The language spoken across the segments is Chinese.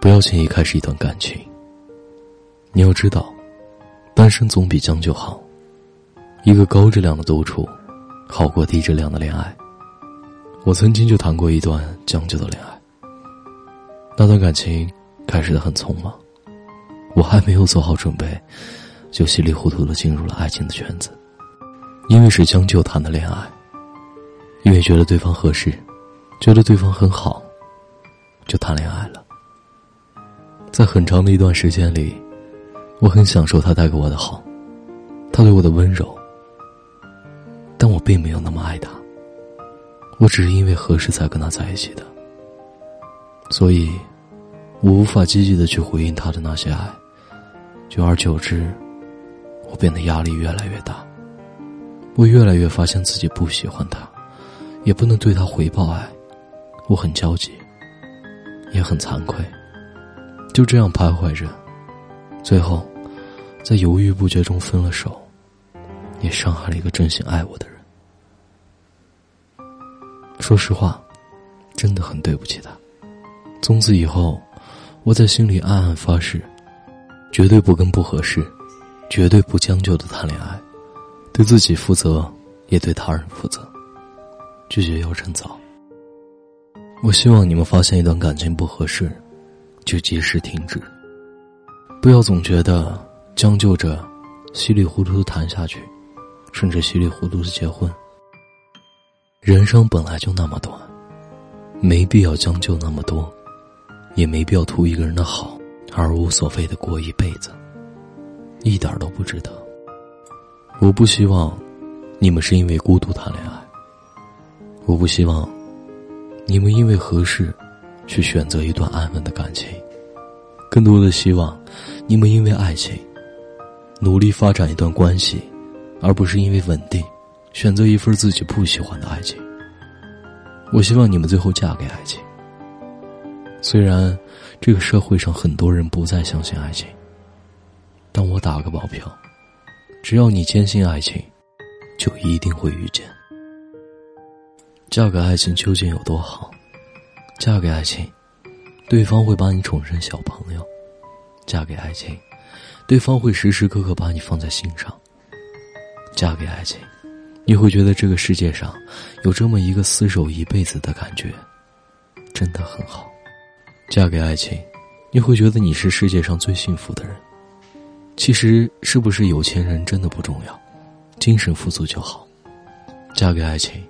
不要轻易开始一段感情。你要知道，单身总比将就好。一个高质量的独处，好过低质量的恋爱。我曾经就谈过一段将就的恋爱。那段感情开始的很匆忙，我还没有做好准备，就稀里糊涂的进入了爱情的圈子。因为是将就谈的恋爱，因为觉得对方合适，觉得对方很好，就谈恋爱了。在很长的一段时间里，我很享受他带给我的好，他对我的温柔，但我并没有那么爱他。我只是因为合适才跟他在一起的，所以，我无法积极的去回应他的那些爱，久而久之，我变得压力越来越大。我越来越发现自己不喜欢他，也不能对他回报爱，我很焦急，也很惭愧，就这样徘徊着，最后，在犹豫不决中分了手，也伤害了一个真心爱我的人。说实话，真的很对不起他。从此以后，我在心里暗暗发誓，绝对不跟不合适、绝对不将就的谈恋爱。对自己负责，也对他人负责。拒绝要趁早。我希望你们发现一段感情不合适，就及时停止。不要总觉得将就着，稀里糊涂的谈下去，甚至稀里糊涂的结婚。人生本来就那么短，没必要将就那么多，也没必要图一个人的好而无所谓的过一辈子，一点都不值得。我不希望你们是因为孤独谈恋爱。我不希望你们因为合适去选择一段安稳的感情。更多的希望你们因为爱情努力发展一段关系，而不是因为稳定选择一份自己不喜欢的爱情。我希望你们最后嫁给爱情。虽然这个社会上很多人不再相信爱情，但我打个保票。只要你坚信爱情，就一定会遇见。嫁给爱情究竟有多好？嫁给爱情，对方会把你宠成小朋友；嫁给爱情，对方会时时刻刻把你放在心上。嫁给爱情，你会觉得这个世界上有这么一个厮守一辈子的感觉，真的很好。嫁给爱情，你会觉得你是世界上最幸福的人。其实是不是有钱人真的不重要，精神富足就好。嫁给爱情，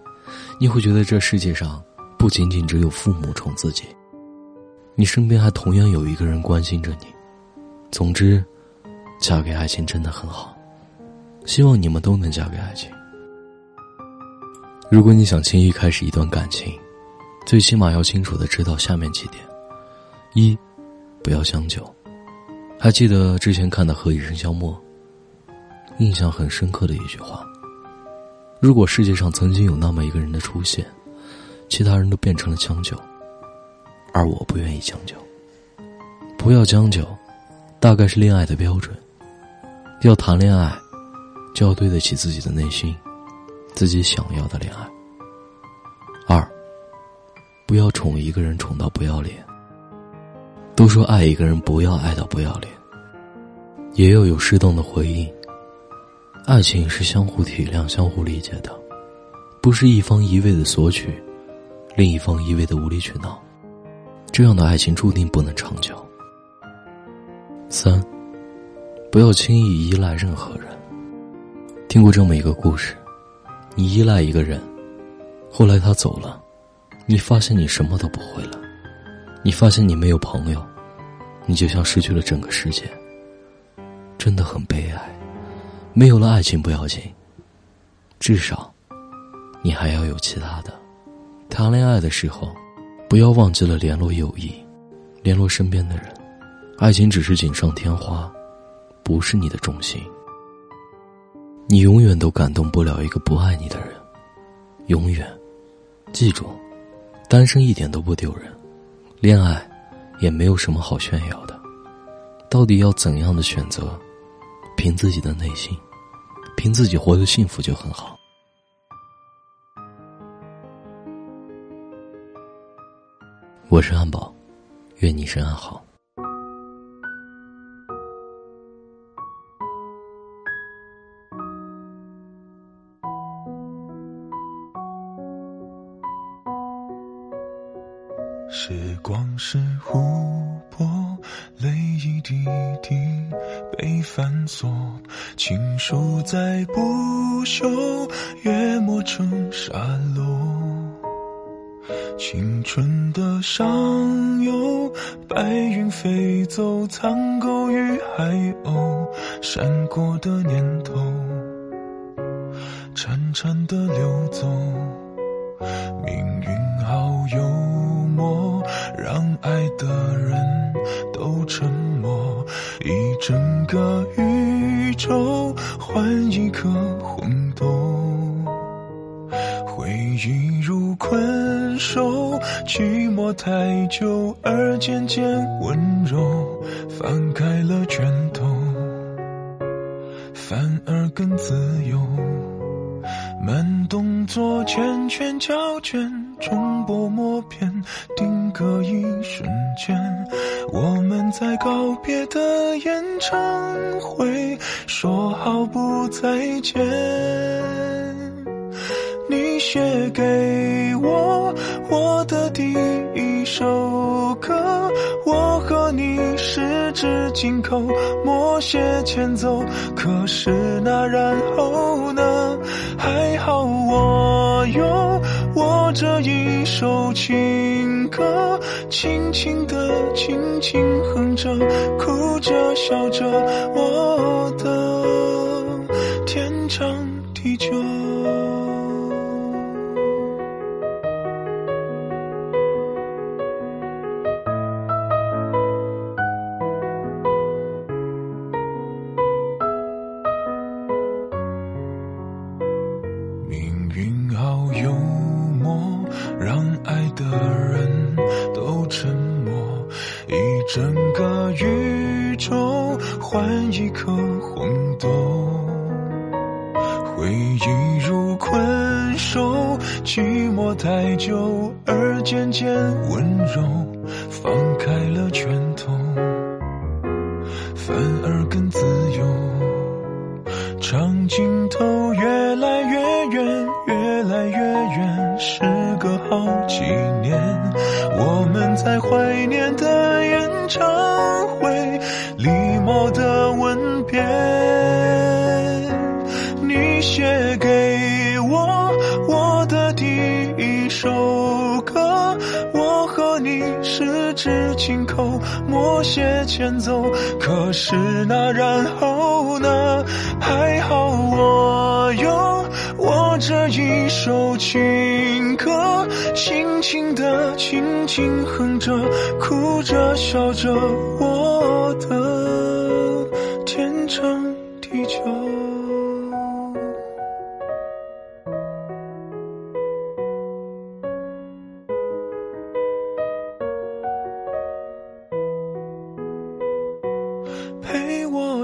你会觉得这世界上不仅仅只有父母宠自己，你身边还同样有一个人关心着你。总之，嫁给爱情真的很好，希望你们都能嫁给爱情。如果你想轻易开始一段感情，最起码要清楚的知道下面几点：一，不要将就。还记得之前看的《何以笙箫默》，印象很深刻的一句话：如果世界上曾经有那么一个人的出现，其他人都变成了将就，而我不愿意将就。不要将就，大概是恋爱的标准。要谈恋爱，就要对得起自己的内心，自己想要的恋爱。二，不要宠一个人宠到不要脸。都说爱一个人不要爱到不要脸，也要有适当的回应。爱情是相互体谅、相互理解的，不是一方一味的索取，另一方一味的无理取闹，这样的爱情注定不能长久。三，不要轻易依赖任何人。听过这么一个故事：你依赖一个人，后来他走了，你发现你什么都不会了，你发现你没有朋友。你就像失去了整个世界，真的很悲哀。没有了爱情不要紧，至少你还要有其他的。谈恋爱的时候，不要忘记了联络友谊，联络身边的人。爱情只是锦上添花，不是你的重心。你永远都感动不了一个不爱你的人，永远。记住，单身一点都不丢人，恋爱。也没有什么好炫耀的，到底要怎样的选择？凭自己的内心，凭自己活得幸福就很好。我是安宝，愿你身安好。时光是湖泊，泪一滴滴被反锁，情书再不朽，也磨成沙漏。青春的上游，白云飞走，苍狗与海鸥，闪过的念头，潺潺的流走。命运好幽默，让爱的人都沉默，一整个宇宙换一颗回忆如困兽，寂寞太久而渐渐温柔。翻开了卷头，反而更自由。慢动作缱绻胶卷，重播默片，定格一瞬间。我们在告别的演唱会，说好不再见。写给我我的第一首歌，我和你十指紧扣，默写前奏。可是那然后呢？还好我有我这一首情歌，轻轻的，轻轻哼着，哭着笑着，我的天长地久。颗红豆，回忆如困兽，寂寞太久而渐渐温柔，放开了拳头，反而更自由，长镜头越来越远，越来越远，时隔好几年，我们在怀念的演唱会，礼貌的你写给我我的第一首歌，我和你十指紧扣，默写前奏。可是那然后呢？还好我有我这一首情歌，轻轻的，轻轻哼着，哭着笑着，我的天长地久。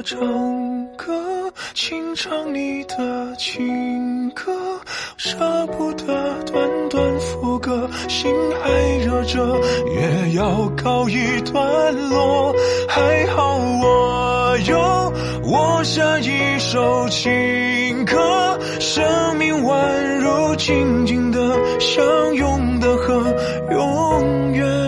唱歌，轻唱你的情歌，舍不得短短副歌，心还热着，也要告一段落。还好我有我下一首情歌，生命宛如静静的相拥的河，永远